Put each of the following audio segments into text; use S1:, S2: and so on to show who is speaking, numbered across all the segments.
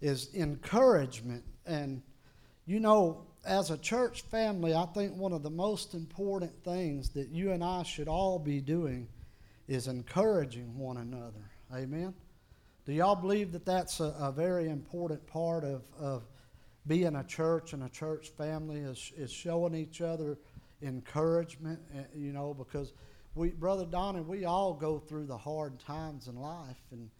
S1: is encouragement. And, you know, as a church family, I think one of the most important things that you and I should all be doing is encouraging one another. Amen? Do y'all believe that that's a, a very important part of, of being a church and a church family is, is showing each other encouragement, eh, you know, because we, Brother Donnie, we all go through the hard times in life. And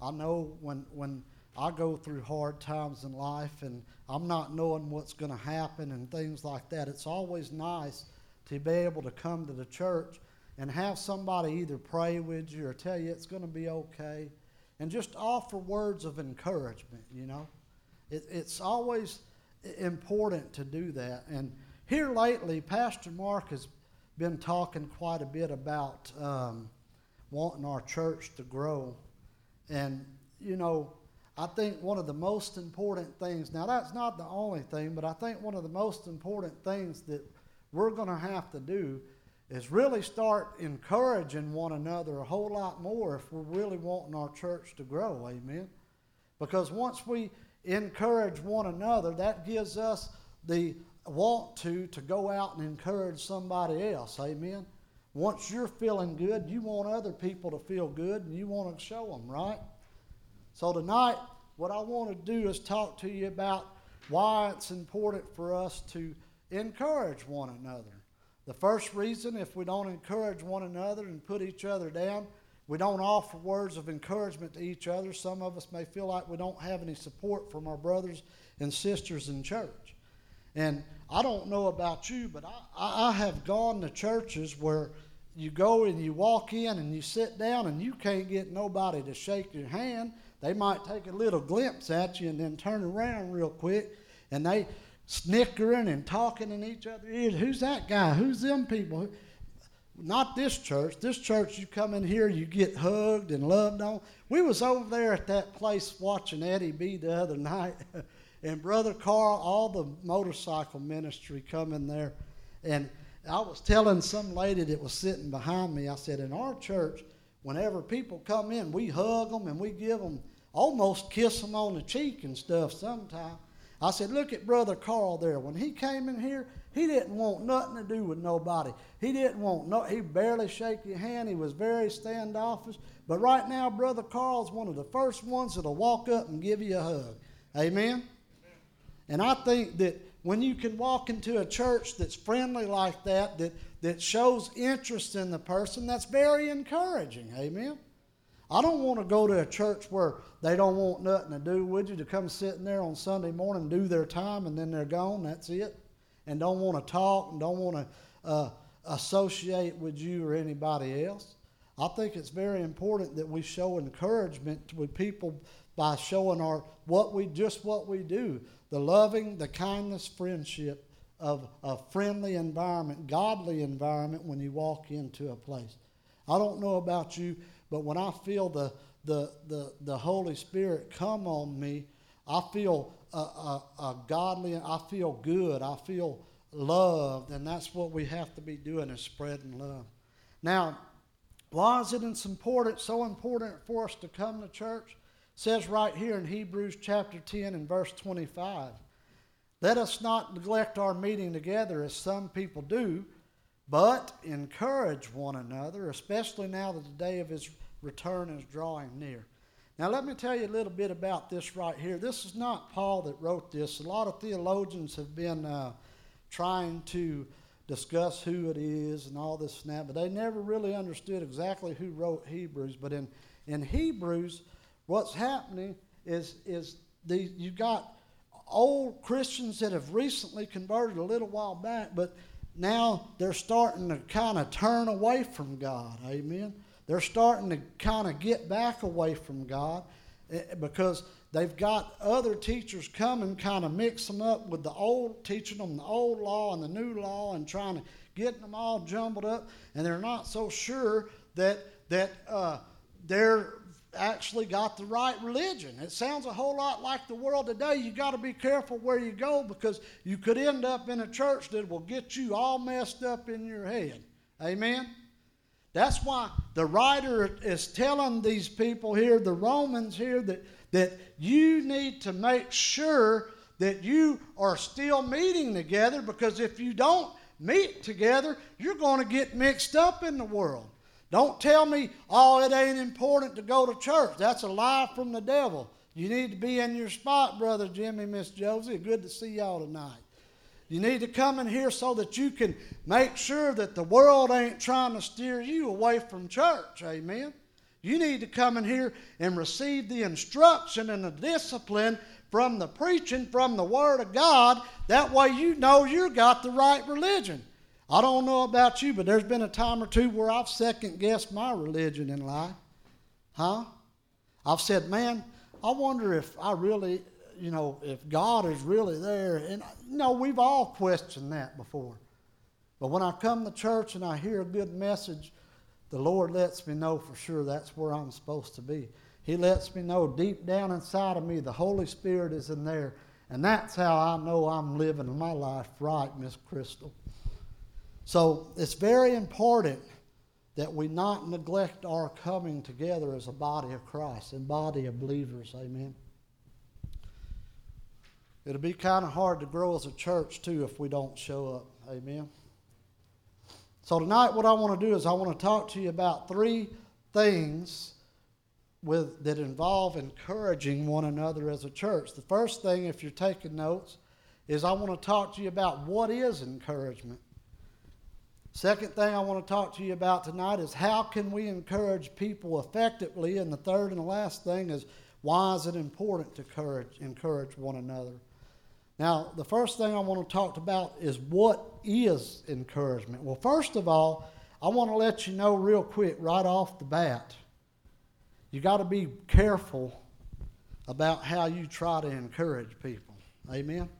S1: I know when, when I go through hard times in life and I'm not knowing what's going to happen and things like that, it's always nice to be able to come to the church and have somebody either pray with you or tell you it's going to be okay and just offer words of encouragement, you know. It, it's always important to do that. And here lately, Pastor Mark has been talking quite a bit about um, wanting our church to grow. And, you know, I think one of the most important things, now that's not the only thing, but I think one of the most important things that we're going to have to do is really start encouraging one another a whole lot more if we're really wanting our church to grow. Amen. Because once we encourage one another, that gives us the want to to go out and encourage somebody else. Amen. Once you're feeling good, you want other people to feel good and you want to show them, right? So, tonight, what I want to do is talk to you about why it's important for us to encourage one another. The first reason, if we don't encourage one another and put each other down, we don't offer words of encouragement to each other. Some of us may feel like we don't have any support from our brothers and sisters in church. And I don't know about you, but I, I have gone to churches where you go and you walk in and you sit down and you can't get nobody to shake your hand they might take a little glimpse at you and then turn around real quick and they snickering and talking in each other's ears. Who's that guy? Who's them people? Not this church. This church, you come in here, you get hugged and loved on. We was over there at that place watching Eddie B the other night, and Brother Carl, all the motorcycle ministry come in there, and I was telling some lady that was sitting behind me. I said, in our church, whenever people come in, we hug them and we give them, almost kiss them on the cheek and stuff sometimes. I said, look at Brother Carl there. When he came in here, he didn't want nothing to do with nobody. He didn't want no, he barely shake your hand. He was very standoffish. But right now, Brother Carl's one of the first ones that'll walk up and give you a hug. Amen? Amen. And I think that when you can walk into a church that's friendly like that, that that shows interest in the person, that's very encouraging. Amen. I don't want to go to a church where they don't want nothing to do with you to come sitting there on Sunday morning, do their time, and then they're gone. That's it. And don't want to talk and don't want to uh, associate with you or anybody else. I think it's very important that we show encouragement with people by showing our what we just what we do, the loving, the kindness, friendship of a friendly environment, godly environment when you walk into a place. I don't know about you, but when I feel the, the, the, the Holy Spirit come on me, I feel a, a, a godly, I feel good, I feel loved, and that's what we have to be doing is spreading love. Now, why is it important, so important for us to come to church? Says right here in Hebrews chapter 10 and verse 25. Let us not neglect our meeting together as some people do, but encourage one another, especially now that the day of his return is drawing near. Now, let me tell you a little bit about this right here. This is not Paul that wrote this. A lot of theologians have been uh, trying to discuss who it is and all this and that, but they never really understood exactly who wrote Hebrews. But in, in Hebrews, what's happening is, is the, you got old Christians that have recently converted a little while back, but now they're starting to kind of turn away from God. Amen. They're starting to kind of get back away from God eh, because they've got other teachers coming, kind of mix them up with the old, teaching them the old law and the new law, and trying to get them all jumbled up, and they're not so sure that that uh, they're actually got the right religion. It sounds a whole lot like the world today. You got to be careful where you go because you could end up in a church that will get you all messed up in your head. Amen. That's why the writer is telling these people here, the Romans here, that, that you need to make sure that you are still meeting together because if you don't meet together, you're going to get mixed up in the world. Don't tell me, oh, it ain't important to go to church. That's a lie from the devil. You need to be in your spot, Brother Jimmy, Miss Josie. Good to see y'all tonight. You need to come in here so that you can make sure that the world ain't trying to steer you away from church. Amen. You need to come in here and receive the instruction and the discipline from the preaching, from the Word of God. That way you know you've got the right religion. I don't know about you, but there's been a time or two where I've second guessed my religion in life. Huh? I've said, man, I wonder if I really you know, if God is really there. And, you know, we've all questioned that before. But when I come to church and I hear a good message, the Lord lets me know for sure that's where I'm supposed to be. He lets me know deep down inside of me the Holy Spirit is in there. And that's how I know I'm living my life right, Miss Crystal. So it's very important that we not neglect our coming together as a body of Christ and body of believers. Amen. It'll be kind of hard to grow as a church, too, if we don't show up. Amen. So, tonight, what I want to do is I want to talk to you about three things with, that involve encouraging one another as a church. The first thing, if you're taking notes, is I want to talk to you about what is encouragement. Second thing I want to talk to you about tonight is how can we encourage people effectively? And the third and the last thing is why is it important to encourage, encourage one another? Now, the first thing I want to talk about is what is encouragement. Well, first of all, I want to let you know real quick, right off the bat, you got to be careful about how you try to encourage people. Amen?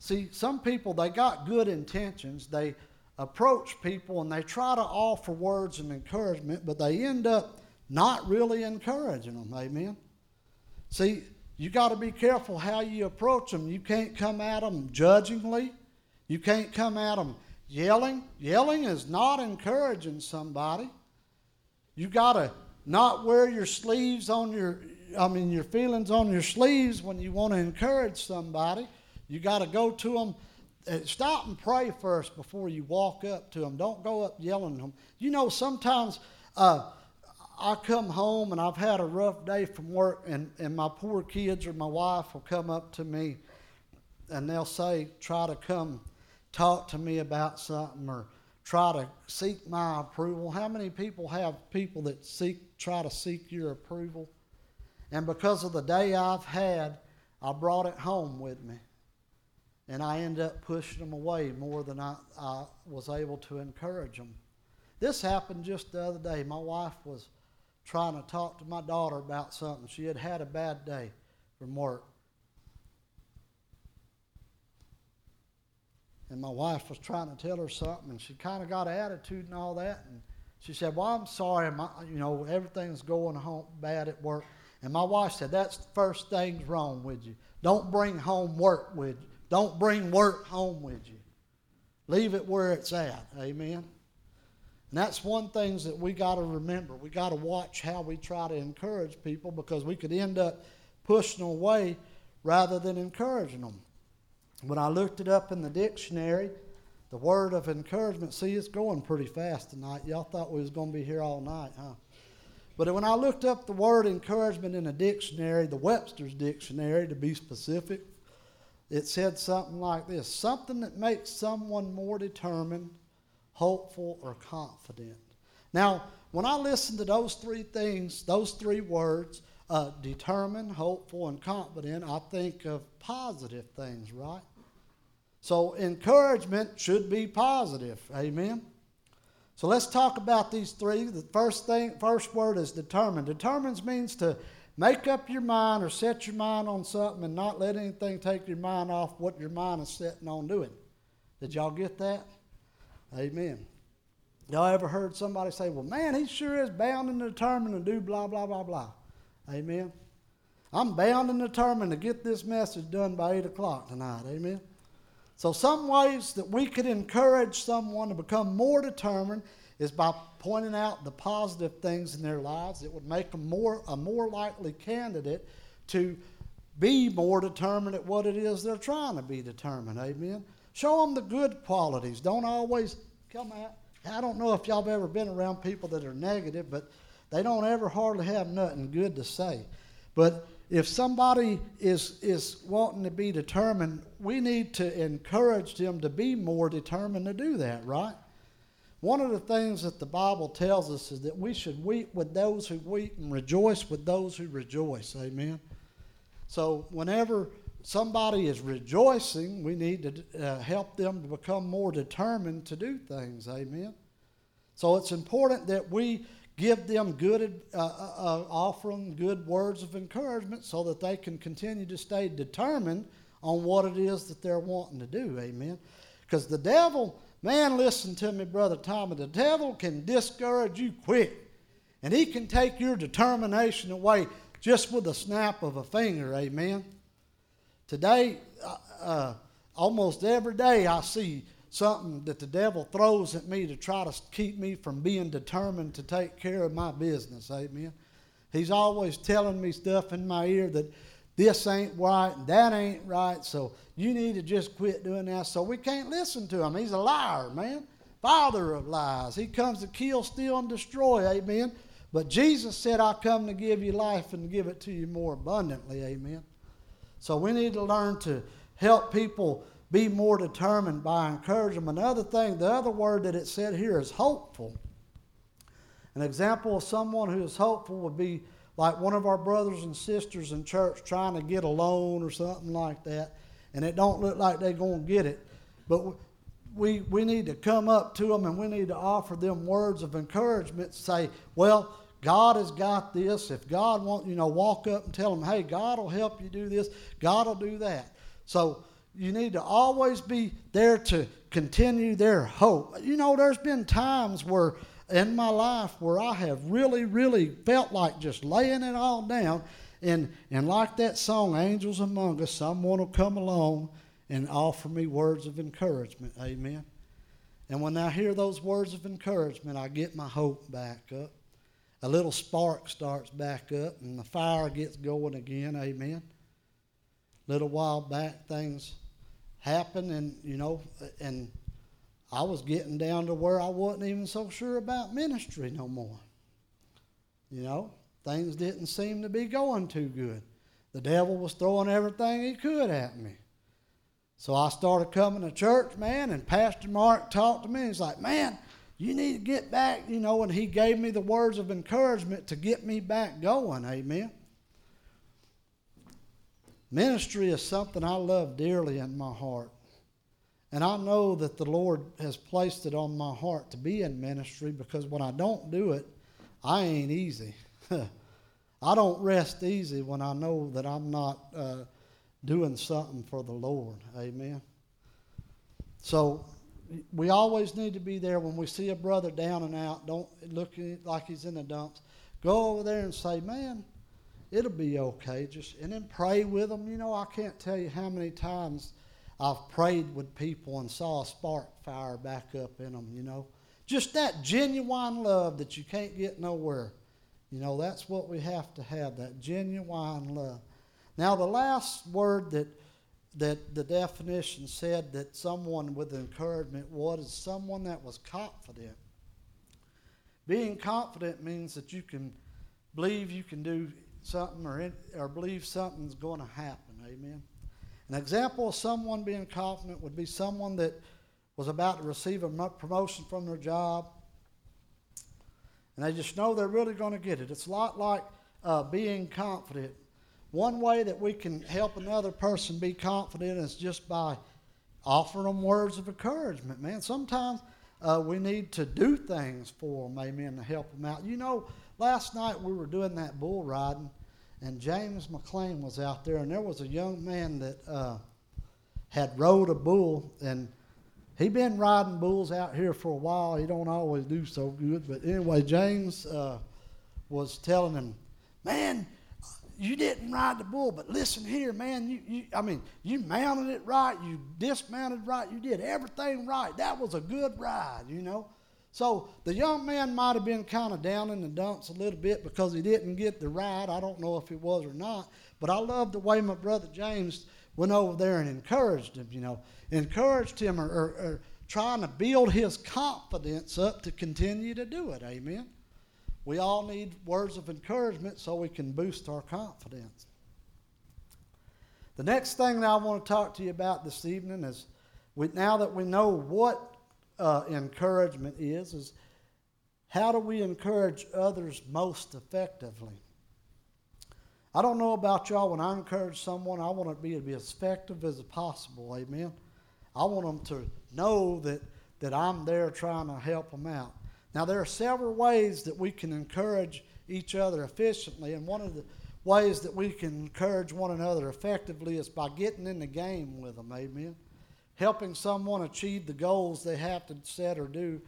S1: See, some people, they got good intentions. They approach people and they try to offer words of encouragement, but they end up not really encouraging them. Amen? See, you got to be careful how you approach them. You can't come at them judgingly. You can't come at them yelling. Yelling is not encouraging somebody. You got to not wear your sleeves on your, I mean, your feelings on your sleeves when you want to encourage somebody. You got to go to them. Uh, stop and pray first before you walk up to them. Don't go up yelling at them. You know, sometimes. Uh, I come home and I've had a rough day from work, and, and my poor kids or my wife will come up to me and they'll say, try to come talk to me about something or try to seek my approval. How many people have people that seek try to seek your approval? And because of the day I've had, I brought it home with me. And I end up pushing them away more than I, I was able to encourage them. This happened just the other day. My wife was trying to talk to my daughter about something. She had had a bad day from work. And my wife was trying to tell her something, and she kind of got an attitude and all that. And she said, "Well, I'm sorry, my, you know, everything's going home bad at work." And my wife said, "That's the first thing's wrong with you. Don't bring home work with you. Don't bring work home with you. Leave it where it's at." Amen. And that's one thing that we got to remember. We got to watch how we try to encourage people because we could end up pushing them away rather than encouraging them. When I looked it up in the dictionary, the word of encouragement, see, it's going pretty fast tonight. Y'all thought we was going to be here all night, huh? But when I looked up the word encouragement in a dictionary, the Webster's dictionary to be specific, it said something like this something that makes someone more determined hopeful, or confident. Now, when I listen to those three things, those three words, uh, determined, hopeful, and confident, I think of positive things, right? So encouragement should be positive. Amen. So let's talk about these three. The first thing, first word is determined. Determines means to make up your mind or set your mind on something and not let anything take your mind off what your mind is setting on doing. Did y'all get that? Amen. Y'all ever heard somebody say, well, man, he sure is bound and determined to do blah, blah, blah, blah. Amen. I'm bound and determined to get this message done by 8 o'clock tonight. Amen. So, some ways that we could encourage someone to become more determined is by pointing out the positive things in their lives. It would make them more a more likely candidate to be more determined at what it is they're trying to be determined. Amen. Show them the good qualities. Don't always come out. I don't know if y'all have ever been around people that are negative, but they don't ever hardly have nothing good to say. But if somebody is is wanting to be determined, we need to encourage them to be more determined to do that, right? One of the things that the Bible tells us is that we should weep with those who weep and rejoice with those who rejoice. Amen. So whenever somebody is rejoicing, we need to uh, help them to become more determined to do things. Amen. So it's important that we give them good, uh, uh, uh, offer them good words of encouragement so that they can continue to stay determined on what it is that they're wanting to do. Amen. Because the devil, man, listen to me, Brother Tommy, the devil can discourage you quick. And he can take your determination away just with a snap of a finger. Amen. Today, uh, uh almost every day, I see something that the devil throws at me to try to keep me from being determined to take care of my business. Amen. He's always telling me stuff in my ear that this ain't right and that ain't right, so you need to just quit doing that. So we can't listen to him. He's a liar, man. Father of lies. He comes to kill, steal, and destroy. Amen. But Jesus said, I come to give you life and give it to you more abundantly. Amen. So we need to learn to help people be more determined by encouraging them. Another thing, the other word that it said here is hopeful. An example of someone who is hopeful would be like one of our brothers and sisters in church trying to get a loan or something like that, and it don't look like they're going to get it. But we, we need to come up to them and we need to offer them words of encouragement. Say, well, God has got this. If God wants, you know, walk up and tell them, hey, God will help you do this. God will do that. So you need to always be there to continue their hope. You know, there's been times where in my life where I have really, really felt like just laying it all down. And, and like that song, Angels Among Us, someone will come along and offer me words of encouragement. Amen. And when I hear those words of encouragement, I get my hope back up. A little spark starts back up, and the fire gets going again. Amen. A little while back, things happened, and you know, and I was getting down to where I wasn't even so sure about ministry no more. You know, things didn't seem to be going too good. The devil was throwing everything he could at me. So I started coming to church, man, and Pastor Mark talked to me. He's like, man, you need to get back, you know, and he gave me the words of encouragement to get me back going. Amen. Ministry is something I love dearly in my heart. And I know that the Lord has placed it on my heart to be in ministry because when I don't do it, I ain't easy. I don't rest easy when I know that I'm not uh, doing something for the Lord. Amen. So we always need to be there when we see a brother down and out. Don't look like he's in the dumps. Go over there and say, "Man, it'll be okay. Just and then pray with them. You know, I can't tell you how many times I've prayed with people and saw a spark fire back up in them. You know, just that genuine love that you can't get nowhere. You know, that's what we have to have that genuine love. Now, the last word that that the definition said that someone with encouragement was someone that was confident. Being confident means that you can believe you can do something or, in, or believe something's going to happen. Amen. An example of someone being confident would be someone that was about to receive a promotion from their job, and they just know they're really going to get it. It's a lot like uh, being confident. One way that we can help another person be confident is just by offering them words of encouragement, man. Sometimes uh, we need to do things for them, amen, to help them out. You know, last night we were doing that bull riding, and James McLean was out there, and there was a young man that uh, had rode a bull, and he been riding bulls out here for a while. He don't always do so good, but anyway, James uh, was telling him, "Man, you didn't ride the bull, but listen here, man. You, you, I mean, you mounted it right, you dismounted right, you did everything right. That was a good ride, you know." So the young man might have been kind of down in the dumps a little bit because he didn't get the ride. I don't know if he was or not. But I love the way my brother James went over there and encouraged him, you know, encouraged him or, or, or trying to build his confidence up to continue to do it. Amen. We all need words of encouragement so we can boost our confidence. The next thing that I want to talk to you about this evening is we, now that we know what uh, encouragement is, is how do we encourage others most effectively? I don't know about y'all. When I encourage someone, I want it to be, to be as effective as possible. Amen. I want them to know that, that I'm there trying to help them out. Now, there are several ways that we can encourage each other efficiently, and one of the ways that we can encourage one another effectively is by getting in the game with them. Amen. Helping someone achieve the goals they have to set or do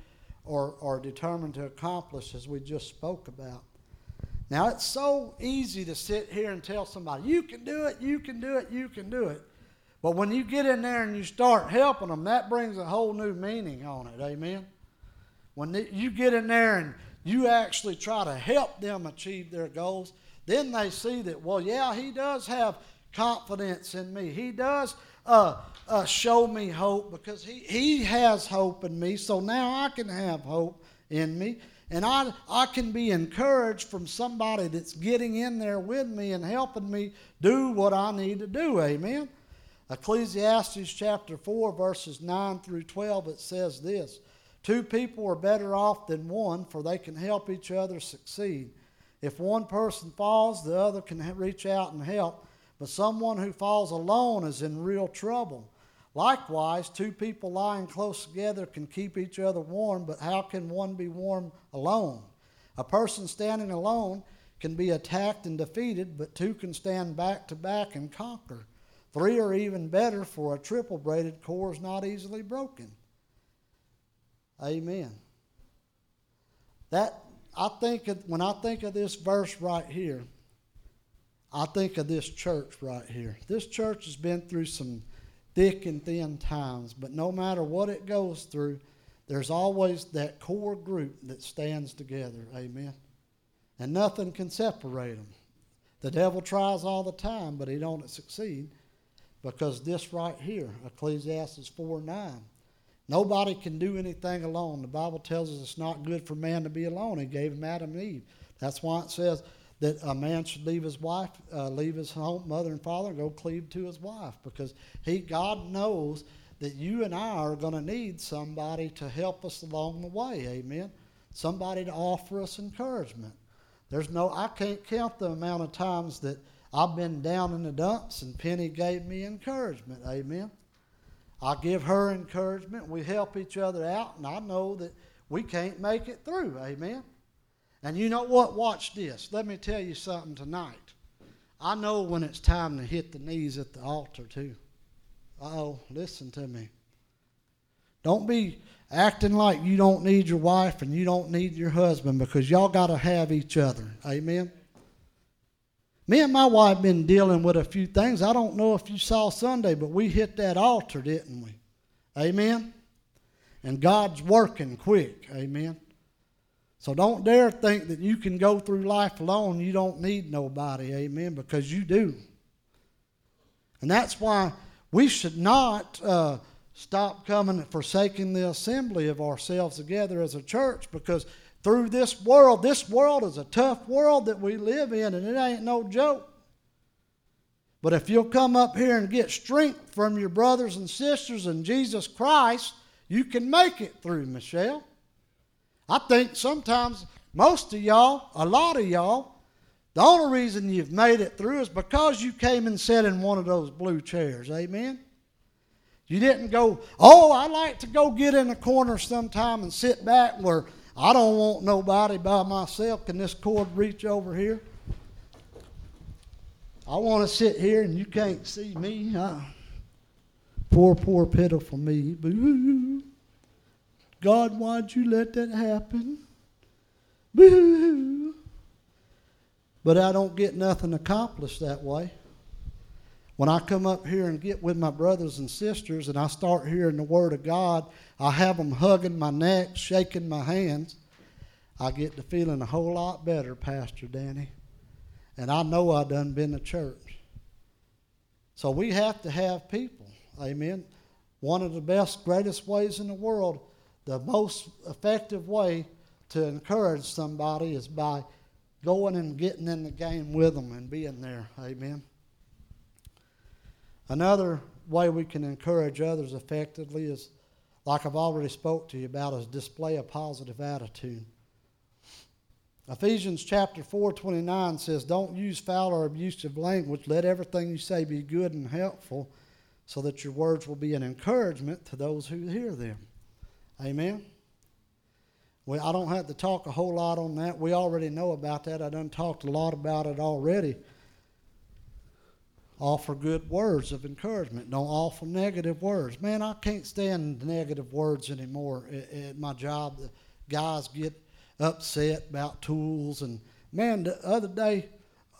S1: or are determined to accomplish, as we just spoke about. Now, it's so easy to sit here and tell somebody, you can do it, you can do it, you can do it. But when you get in there and you start helping them, that brings a whole new meaning on it. Amen. When you get in there and you actually try to help them achieve their goals, then they see that, well, yeah, he does have confidence in me. He does uh, uh, show me hope because he, he has hope in me. So now I can have hope in me. And I, I can be encouraged from somebody that's getting in there with me and helping me do what I need to do. Amen. Ecclesiastes chapter 4, verses 9 through 12, it says this Two people are better off than one, for they can help each other succeed. If one person falls, the other can reach out and help, but someone who falls alone is in real trouble. Likewise, two people lying close together can keep each other warm, but how can one be warm alone? A person standing alone can be attacked and defeated, but two can stand back to back and conquer. Three are even better, for a triple braided cord is not easily broken. Amen. That I think of, when I think of this verse right here, I think of this church right here. This church has been through some thick and thin times, but no matter what it goes through, there's always that core group that stands together. Amen. And nothing can separate them. The devil tries all the time, but he don't succeed because this right here, Ecclesiastes 4 9, Nobody can do anything alone. The Bible tells us it's not good for man to be alone. He gave him Adam and Eve. That's why it says that a man should leave his wife, uh, leave his home, mother and father, and go cleave to his wife, because he, God knows that you and I are going to need somebody to help us along the way. Amen. Somebody to offer us encouragement. There's no, I can't count the amount of times that I've been down in the dumps and Penny gave me encouragement. Amen. I give her encouragement. We help each other out, and I know that we can't make it through. Amen. And you know what? Watch this. Let me tell you something tonight. I know when it's time to hit the knees at the altar, too. Oh, listen to me. Don't be acting like you don't need your wife and you don't need your husband because y'all got to have each other. Amen. Me and my wife been dealing with a few things. I don't know if you saw Sunday, but we hit that altar, didn't we? Amen. And God's working quick. Amen. So don't dare think that you can go through life alone. You don't need nobody. Amen. Because you do. And that's why we should not uh, stop coming and forsaking the assembly of ourselves together as a church because through this world. This world is a tough world that we live in, and it ain't no joke. But if you'll come up here and get strength from your brothers and sisters in Jesus Christ, you can make it through, Michelle. I think sometimes most of y'all, a lot of y'all, the only reason you've made it through is because you came and sat in one of those blue chairs. Amen? You didn't go, oh, I like to go get in a corner sometime and sit back where I don't want nobody by myself. Can this cord reach over here? I want to sit here and you can't see me. poor, poor, pitiful me. Boo. God, why'd you let that happen? Boo. But I don't get nothing accomplished that way. when I come up here and get with my brothers and sisters and I start hearing the Word of God, I have them hugging my neck, shaking my hands. I get to feeling a whole lot better, Pastor Danny. And I know I done been to church. So we have to have people. Amen. One of the best, greatest ways in the world, the most effective way to encourage somebody is by going and getting in the game with them and being there. Amen. Another way we can encourage others effectively is, like I've already spoke to you about, is display a positive attitude. Ephesians chapter 4, 29 says, Don't use foul or abusive language. Let everything you say be good and helpful, so that your words will be an encouragement to those who hear them. Amen. Well, I don't have to talk a whole lot on that. We already know about that. I done talked a lot about it already. Offer good words of encouragement. Don't offer negative words. Man, I can't stand negative words anymore at, at my job. The guys get upset about tools. And man, the other day,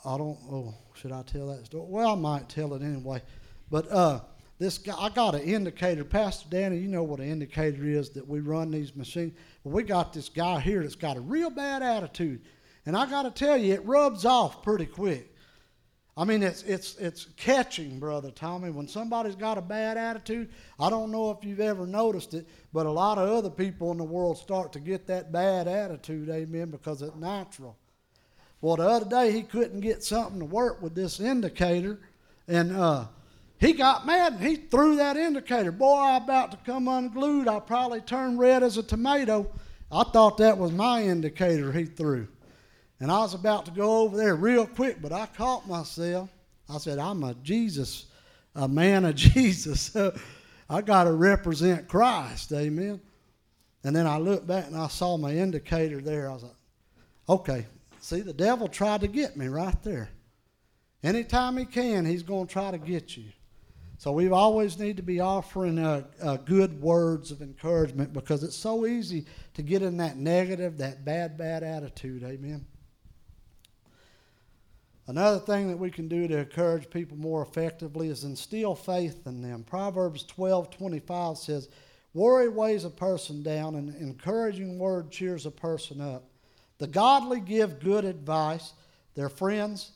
S1: I don't, oh, should I tell that story? Well, I might tell it anyway. But uh, this guy, I got an indicator. Pastor Danny, you know what an indicator is that we run these machines. Well, we got this guy here that's got a real bad attitude. And I got to tell you, it rubs off pretty quick. I mean, it's, it's, it's catching, Brother Tommy. When somebody's got a bad attitude, I don't know if you've ever noticed it, but a lot of other people in the world start to get that bad attitude, amen, because it's natural. Well, the other day he couldn't get something to work with this indicator, and uh, he got mad and he threw that indicator. Boy, I'm about to come unglued. I probably turned red as a tomato. I thought that was my indicator he threw. And I was about to go over there real quick, but I caught myself. I said, I'm a Jesus, a man of Jesus. I got to represent Christ. Amen. And then I looked back and I saw my indicator there. I was like, okay, see, the devil tried to get me right there. Anytime he can, he's going to try to get you. So we always need to be offering uh, uh, good words of encouragement because it's so easy to get in that negative, that bad, bad attitude. Amen. Another thing that we can do to encourage people more effectively is instill faith in them. Proverbs 12 25 says, Worry weighs a person down, and encouraging word cheers a person up. The godly give good advice, their friends,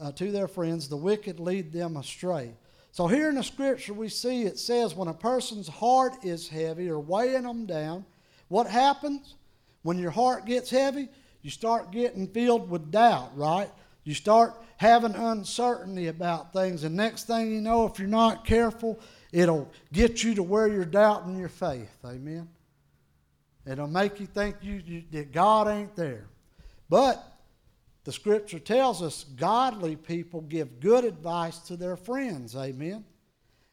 S1: uh, to their friends, the wicked lead them astray. So here in the scripture we see it says when a person's heart is heavy or weighing them down, what happens? When your heart gets heavy, you start getting filled with doubt, right? You start having uncertainty about things, and next thing you know, if you're not careful, it'll get you to where you're doubting your faith. Amen. It'll make you think you, you, that God ain't there. But the scripture tells us godly people give good advice to their friends. Amen.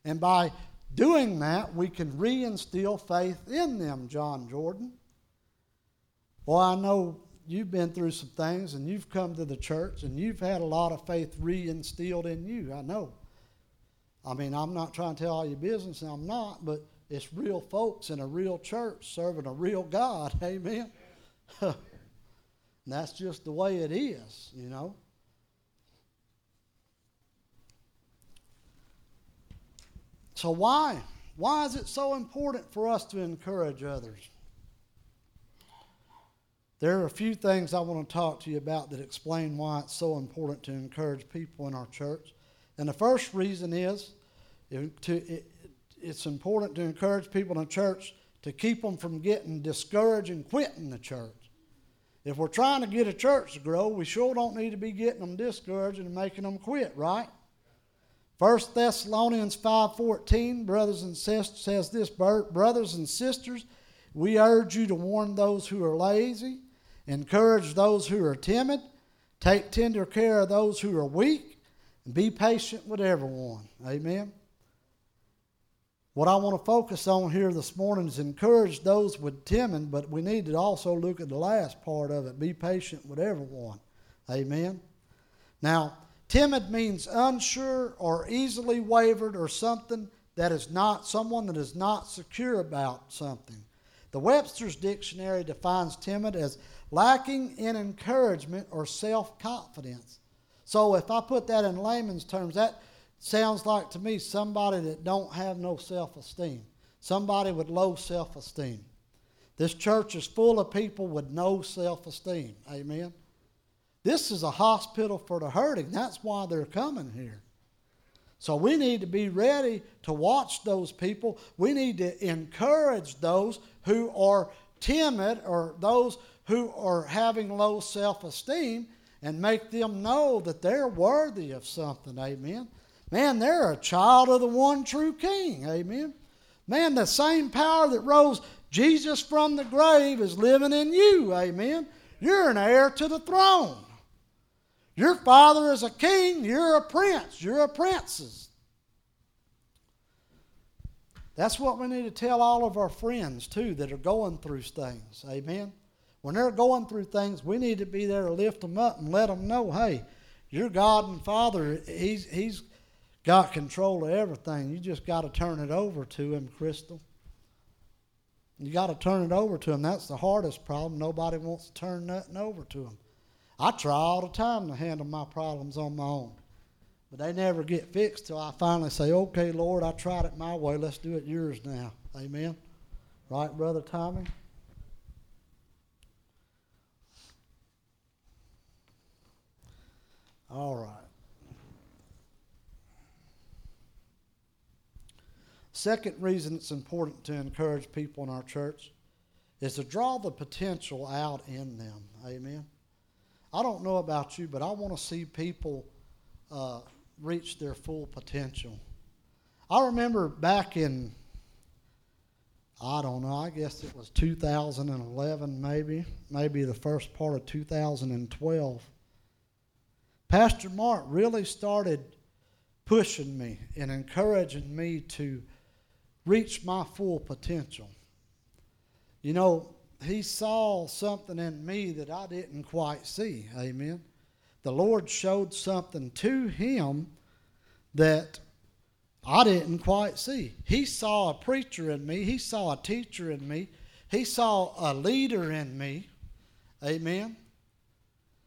S1: And by doing that, we can reinstill faith in them, John Jordan. Well, I know you've been through some things and you've come to the church and you've had a lot of faith reinstilled in you. I know. I mean, I'm not trying to tell all your business, I'm not, but it's real folks in a real church serving a real God. Amen. and that's just the way it is, you know. So, why? Why is it so important for us to encourage others? There are a few things I want to talk to you about that explain why it's so important to encourage people in our church. And the first reason is to, it's important to encourage people in church to keep them from getting discouraged and quitting the church. If we're trying to get a church to grow, we sure don't need to be getting them discouraged and making them quit, right? 1 Thessalonians 5.14, brothers and sisters, says this, brothers and sisters, we urge you to warn those who are lazy, Encourage those who are timid. Take tender care of those who are weak. And be patient with everyone. Amen. What I want to focus on here this morning is encourage those with timid, but we need to also look at the last part of it. Be patient with everyone. Amen. Now, timid means unsure or easily wavered or something that is not someone that is not secure about something. The Webster's dictionary defines timid as lacking in encouragement or self confidence. So, if I put that in layman's terms, that, sounds like to me somebody that don't have no self-esteem. Somebody with low self-esteem. This church is full of people with no self-esteem. Amen. This is a hospital for the hurting. That's why they're coming here. So we need to be ready to watch those people. We need to encourage those who are timid or those who are having low self esteem and make them know that they're worthy of something. Amen. Man, they're a child of the one true King. Amen. Man, the same power that rose Jesus from the grave is living in you. Amen. You're an heir to the throne. Your father is a king, you're a prince, you're a princess. That's what we need to tell all of our friends, too, that are going through things. Amen. When they're going through things, we need to be there to lift them up and let them know, hey, your God and Father, He's, he's got control of everything. You just got to turn it over to Him, Crystal. You got to turn it over to Him. That's the hardest problem. Nobody wants to turn nothing over to Him. I try all the time to handle my problems on my own. But they never get fixed till I finally say, okay, Lord, I tried it my way. Let's do it yours now. Amen. Right, Brother Tommy? All right. Second reason it's important to encourage people in our church is to draw the potential out in them. Amen. I don't know about you, but I want to see people uh, reach their full potential. I remember back in, I don't know, I guess it was 2011, maybe, maybe the first part of 2012. Pastor Mark really started pushing me and encouraging me to reach my full potential. You know, he saw something in me that I didn't quite see. Amen. The Lord showed something to him that I didn't quite see. He saw a preacher in me, he saw a teacher in me, he saw a leader in me. Amen.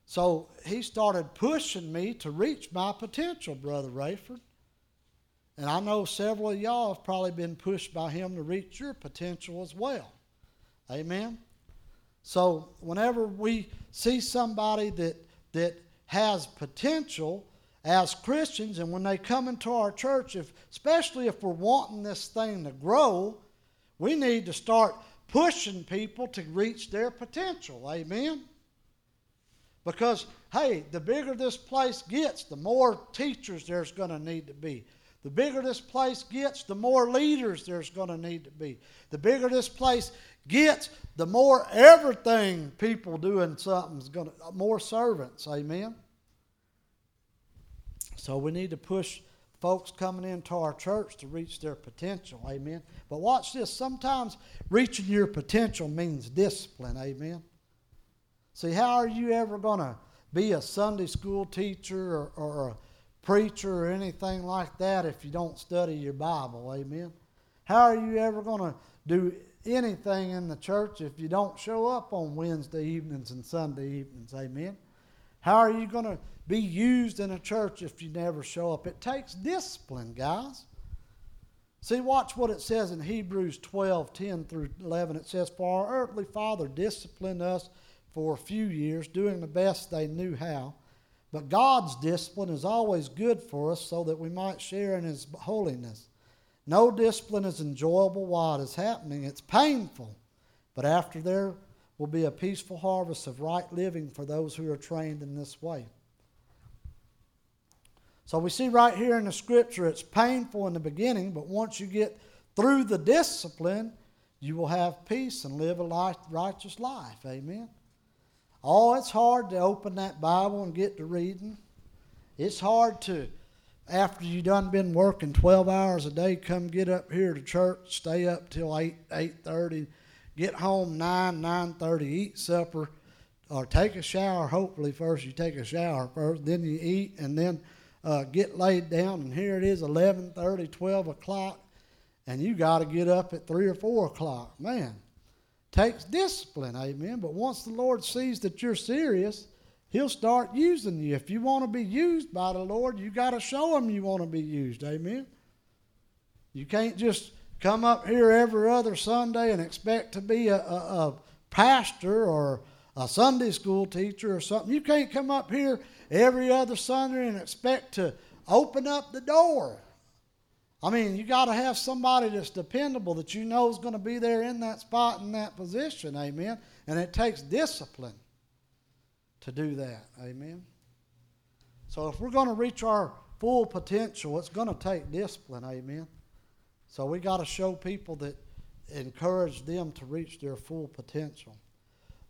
S1: So he started pushing me to reach my potential, Brother Rayford. And I know several of y'all have probably been pushed by him to reach your potential as well. Amen. So whenever we see somebody that that has potential as Christians, and when they come into our church, if especially if we're wanting this thing to grow, we need to start pushing people to reach their potential. Amen. Because hey, the bigger this place gets, the more teachers there's going to need to be. The bigger this place gets, the more leaders there's going to need to be. The bigger this place gets, the more everything people doing something is going to, more servants. Amen. So we need to push folks coming into our church to reach their potential. Amen. But watch this. Sometimes reaching your potential means discipline. Amen. See, how are you ever going to be a Sunday school teacher or, or a preacher or anything like that if you don't study your Bible. Amen. How are you ever going to do anything in the church if you don't show up on Wednesday evenings and Sunday evenings? Amen. How are you going to be used in a church if you never show up? It takes discipline, guys. See, watch what it says in Hebrews 12 10 through 11. It says, For our earthly father disciplined us for a few years, doing the best they knew how. But God's discipline is always good for us so that we might share in His holiness. No discipline is enjoyable while it is happening, it's painful. But after there will be a peaceful harvest of right living for those who are trained in this way. So we see right here in the scripture it's painful in the beginning, but once you get through the discipline, you will have peace and live a life, righteous life. Amen. Oh, it's hard to open that Bible and get to reading. It's hard to, after you done been working 12 hours a day, come get up here to church, stay up till 8, 8.30, get home 9, 9.30, eat supper, or take a shower. Hopefully first you take a shower first, then you eat, and then uh, get laid down. And here it is 11.30, 12 o'clock, and you got to get up at 3 or 4 o'clock. Man, takes discipline, amen. But once the Lord sees that you're serious, He'll start using you. If you want to be used by the Lord, you got to show him you want to be used. Amen. You can't just come up here every other Sunday and expect to be a, a, a pastor or a Sunday school teacher or something. You can't come up here every other Sunday and expect to open up the door. I mean, you got to have somebody that's dependable that you know is going to be there in that spot in that position. Amen. And it takes discipline to do that. Amen. So if we're going to reach our full potential, it's going to take discipline. Amen. So we got to show people that encourage them to reach their full potential.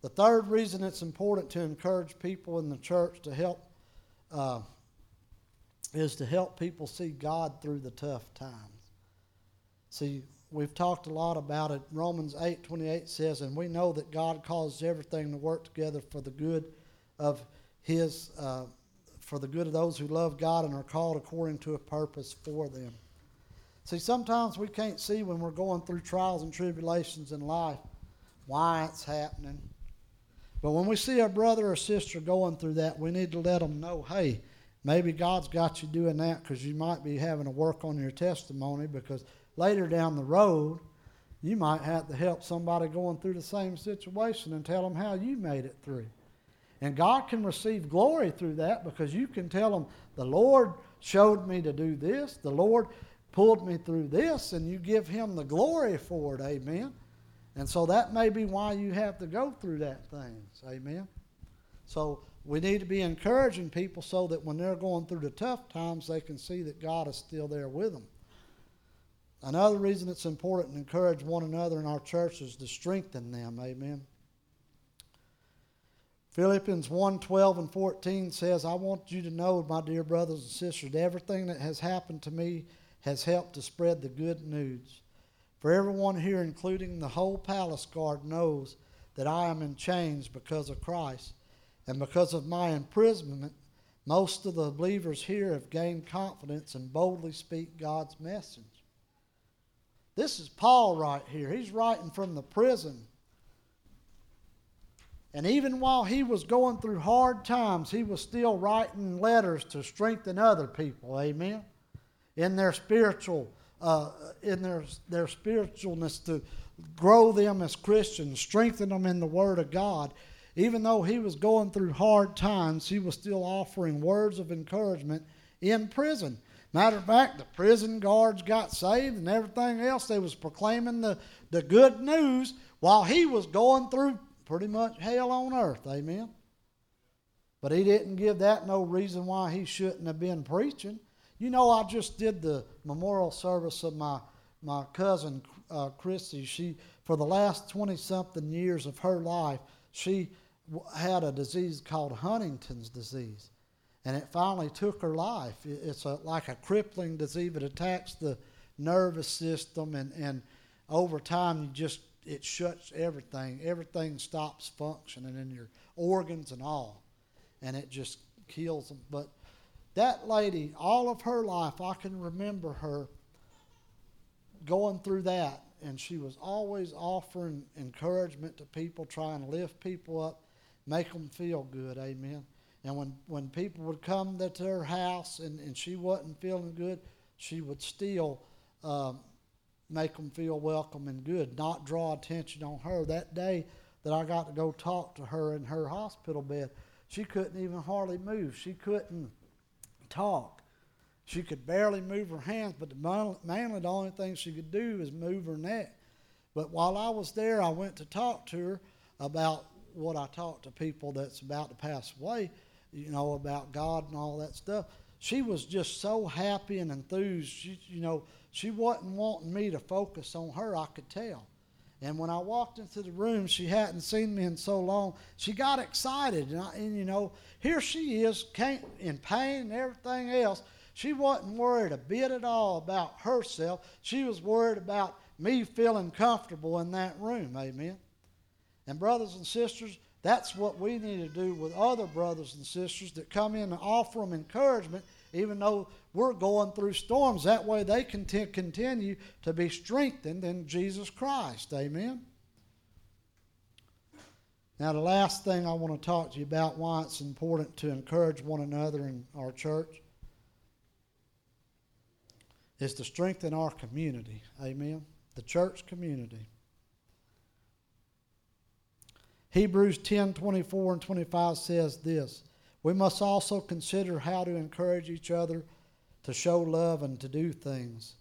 S1: The third reason it's important to encourage people in the church to help uh, is to help people see God through the tough times. See, we've talked a lot about it. Romans 8 28 says, And we know that God causes everything to work together for the good of His, uh, for the good of those who love God and are called according to a purpose for them. See, sometimes we can't see when we're going through trials and tribulations in life why it's happening. But when we see a brother or sister going through that, we need to let them know hey, maybe God's got you doing that because you might be having to work on your testimony because later down the road, you might have to help somebody going through the same situation and tell them how you made it through. And God can receive glory through that because you can tell them, the Lord showed me to do this. The Lord pulled me through this, and you give him the glory for it. Amen. And so that may be why you have to go through that things. Amen. So we need to be encouraging people so that when they're going through the tough times, they can see that God is still there with them. Another reason it's important to encourage one another in our church is to strengthen them. Amen. Philippians 1 12 and 14 says, I want you to know, my dear brothers and sisters, that everything that has happened to me has helped to spread the good news. For everyone here, including the whole palace guard, knows that I am in chains because of Christ. And because of my imprisonment, most of the believers here have gained confidence and boldly speak God's message. This is Paul right here. He's writing from the prison. And even while he was going through hard times, he was still writing letters to strengthen other people. Amen in their spiritual uh, in their their spiritualness to grow them as Christians, strengthen them in the Word of God. Even though he was going through hard times, he was still offering words of encouragement in prison. Matter of fact, the prison guards got saved and everything else. They was proclaiming the, the good news while he was going through pretty much hell on earth. Amen. But he didn't give that no reason why he shouldn't have been preaching. You know, I just did the memorial service of my my cousin uh, Christy. She, for the last twenty something years of her life, she had a disease called Huntington's disease, and it finally took her life. It's a, like a crippling disease. It attacks the nervous system, and and over time, you just it shuts everything. Everything stops functioning in your organs and all, and it just kills them. But that lady, all of her life, I can remember her going through that. And she was always offering encouragement to people, trying to lift people up, make them feel good. Amen. And when, when people would come to her house and, and she wasn't feeling good, she would still um, make them feel welcome and good, not draw attention on her. That day that I got to go talk to her in her hospital bed, she couldn't even hardly move. She couldn't talk. She could barely move her hands, but the, mainly the only thing she could do is move her neck. But while I was there, I went to talk to her about what I talk to people that's about to pass away, you know, about God and all that stuff. She was just so happy and enthused. She, you know, she wasn't wanting me to focus on her, I could tell. And when I walked into the room, she hadn't seen me in so long. She got excited, and, I, and you know, here she is, in pain and everything else. She wasn't worried a bit at all about herself. She was worried about me feeling comfortable in that room. Amen. And brothers and sisters, that's what we need to do with other brothers and sisters that come in and offer them encouragement, even though we're going through storms. That way they can t- continue to be strengthened in Jesus Christ. Amen. Now, the last thing I want to talk to you about why it's important to encourage one another in our church is to strengthen our community. Amen. The church community. Hebrews 10 24 and 25 says this We must also consider how to encourage each other to show love and to do things.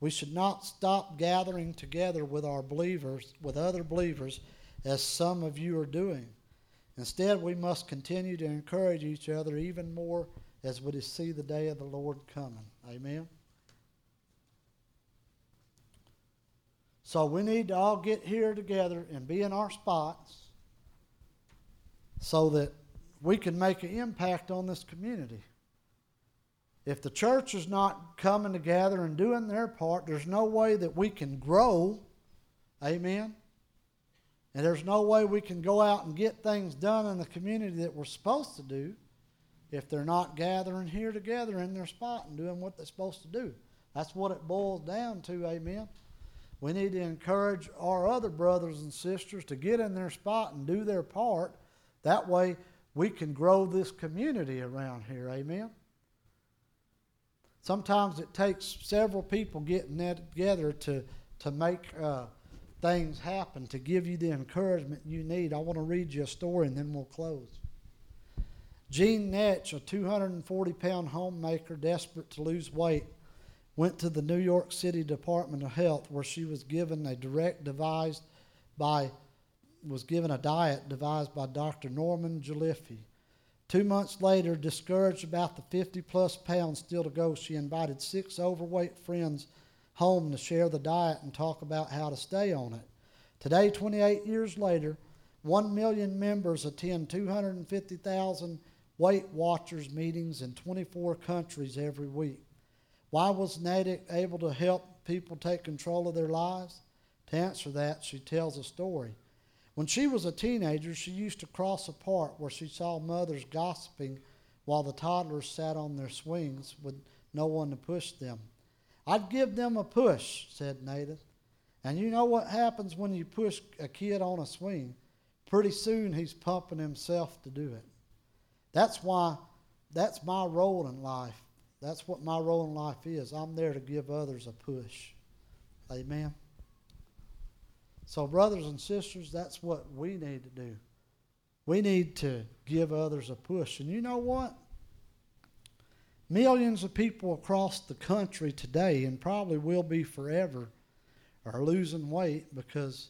S1: We should not stop gathering together with our believers, with other believers as some of you are doing. Instead, we must continue to encourage each other even more as we see the day of the Lord coming. Amen. So we need to all get here together and be in our spots so that we can make an impact on this community. If the church is not coming together and doing their part, there's no way that we can grow. Amen. And there's no way we can go out and get things done in the community that we're supposed to do if they're not gathering here together in their spot and doing what they're supposed to do. That's what it boils down to, amen. We need to encourage our other brothers and sisters to get in their spot and do their part. That way we can grow this community around here, amen. Sometimes it takes several people getting together to, to make uh, things happen to give you the encouragement you need. I want to read you a story and then we'll close. Jean Nidetch, a 240 pound homemaker desperate to lose weight, went to the New York City Department of Health where she was given a direct devised by was given a diet devised by Dr. Norman Jolliffe. Two months later, discouraged about the 50 plus pounds still to go, she invited six overweight friends home to share the diet and talk about how to stay on it. Today, 28 years later, 1 million members attend 250,000 Weight Watchers meetings in 24 countries every week. Why was Nidetch able to help people take control of their lives? To answer that, she tells a story. When she was a teenager, she used to cross a park where she saw mothers gossiping while the toddlers sat on their swings with no one to push them. I'd give them a push, said Nathan. And you know what happens when you push a kid on a swing? Pretty soon he's pumping himself to do it. That's why, that's my role in life. That's what my role in life is. I'm there to give others a push. Amen. So, brothers and sisters, that's what we need to do. We need to give others a push. And you know what? Millions of people across the country today, and probably will be forever, are losing weight because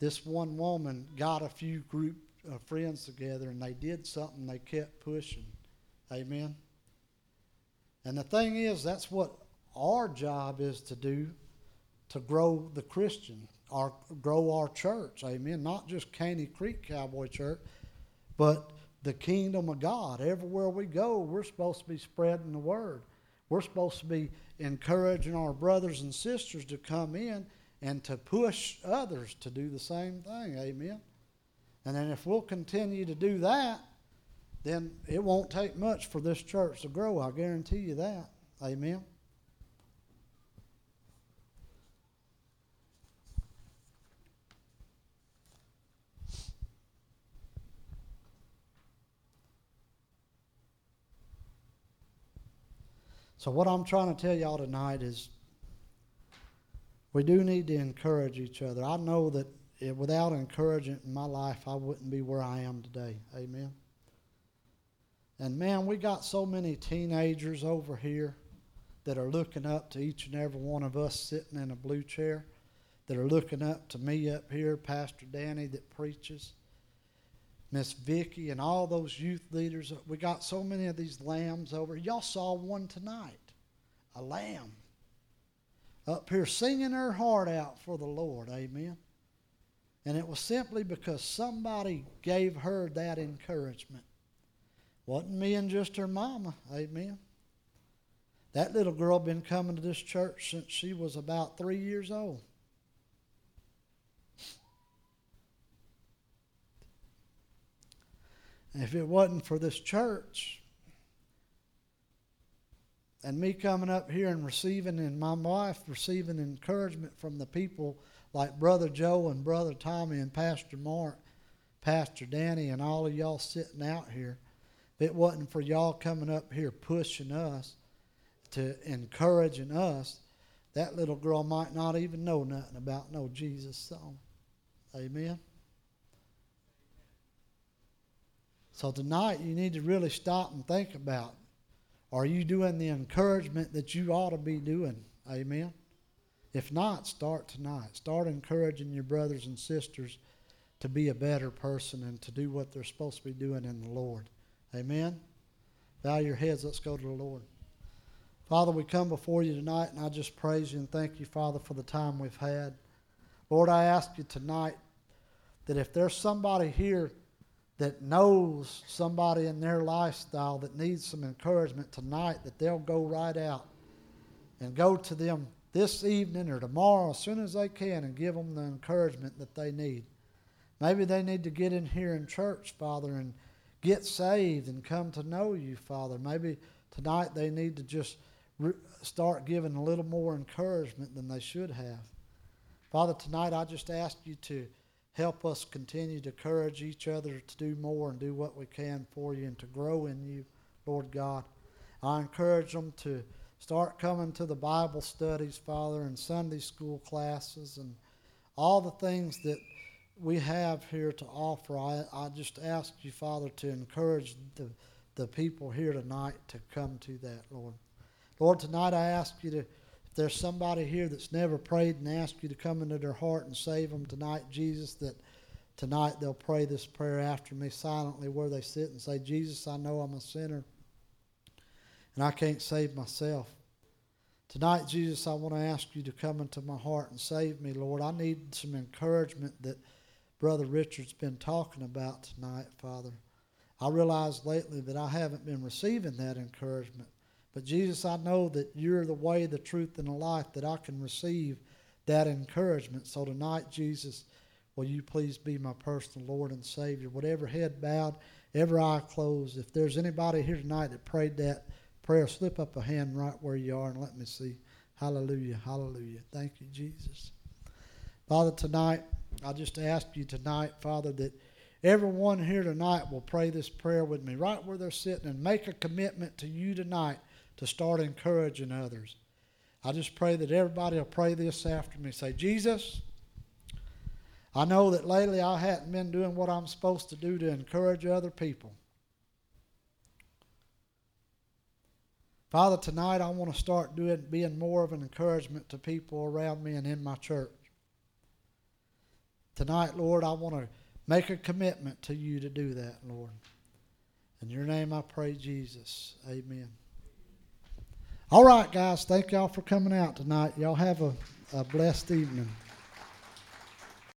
S1: this one woman got a few group of friends together and they did something, they kept pushing. Amen. And the thing is, that's what our job is to do to grow the Christian, our, grow our church. Amen. Not just Caney Creek Cowboy Church, but the kingdom of God. Everywhere we go, we're supposed to be spreading the word. We're supposed to be encouraging our brothers and sisters to come in and to push others to do the same thing. Amen. And then if we'll continue to do that, then it won't take much for this church to grow. I guarantee you that. Amen. So, what I'm trying to tell y'all tonight is we do need to encourage each other. I know that without encouragement in my life, I wouldn't be where I am today. Amen. And man, we got so many teenagers over here that are looking up to each and every one of us sitting in a blue chair, that are looking up to me up here, Pastor Danny that preaches. Miss Vicky and all those youth leaders. We got so many of these lambs over. Y'all saw one tonight, a lamb, up here singing her heart out for the Lord. Amen. And it was simply because somebody gave her that encouragement. Wasn't me and just her mama. Amen. That little girl been coming to this church since she was about three years old. If it wasn't for this church and me coming up here and receiving, and my wife receiving encouragement from the people like Brother Joe and Brother Tommy and Pastor Mark, Pastor Danny and all of y'all sitting out here, if it wasn't for y'all coming up here pushing us, to encouraging us, that little girl might not even know nothing about no Jesus song. Amen. So tonight you need to really stop and think about are you doing the encouragement that you ought to be doing? Amen. If not, start tonight. Start encouraging your brothers and sisters to be a better person and to do what they're supposed to be doing in the Lord. Amen. Bow your heads. Let's go to the Lord. Father, we come before you tonight, and I just praise you and thank you, Father, for the time we've had. Lord, I ask you tonight that if there's somebody here that knows somebody in their lifestyle that needs some encouragement tonight, that they'll go right out and go to them this evening or tomorrow as soon as they can and give them the encouragement that they need. Maybe they need to get in here in church, Father, and get saved and come to know you, Father. Maybe tonight they need to just re- start giving a little more encouragement than they should have. Father, tonight I just ask you to help us continue to encourage each other to do more and do what we can for you and to grow in you, Lord God. I encourage them to start coming to the Bible studies, Father, and Sunday school classes and all the things that we have here to offer. I, I just ask you, Father, to encourage the, the people here tonight to come to that, Lord. Lord, tonight I ask you to, there's somebody here that's never prayed and ask you to come into their heart and save them tonight, Jesus, that tonight they'll pray this prayer after me silently where they sit and say, Jesus, I know I'm a sinner and I can't save myself. Tonight, Jesus, I want to ask you to come into my heart and save me, Lord. I need some encouragement that Brother Richard's been talking about tonight, Father. I realize lately that I haven't been receiving that encouragement. But Jesus, I know that you're the way, the truth, and the life that I can receive that encouragement. So tonight, Jesus, will you please be my personal Lord and Savior? Whatever head bowed, every eye closed. If there's anybody here tonight that prayed that prayer, slip up a hand right where you are and let me see. Hallelujah, hallelujah. Thank you, Jesus. Father, tonight, I just ask you tonight, Father, that everyone here tonight will pray this prayer with me right where they're sitting and make a commitment to you tonight to start encouraging others. I just pray that everybody will pray this after me. Say, Jesus, I know that lately I hadn't been doing what I'm supposed to do to encourage other people. Father, tonight I want to start doing being more of an encouragement to people around me and in my church. Tonight, Lord, I want to make a commitment to you to do that, Lord. In your name I pray, Jesus. Amen. All right, guys. Thank y'all for coming out tonight. Y'all have a, a blessed evening.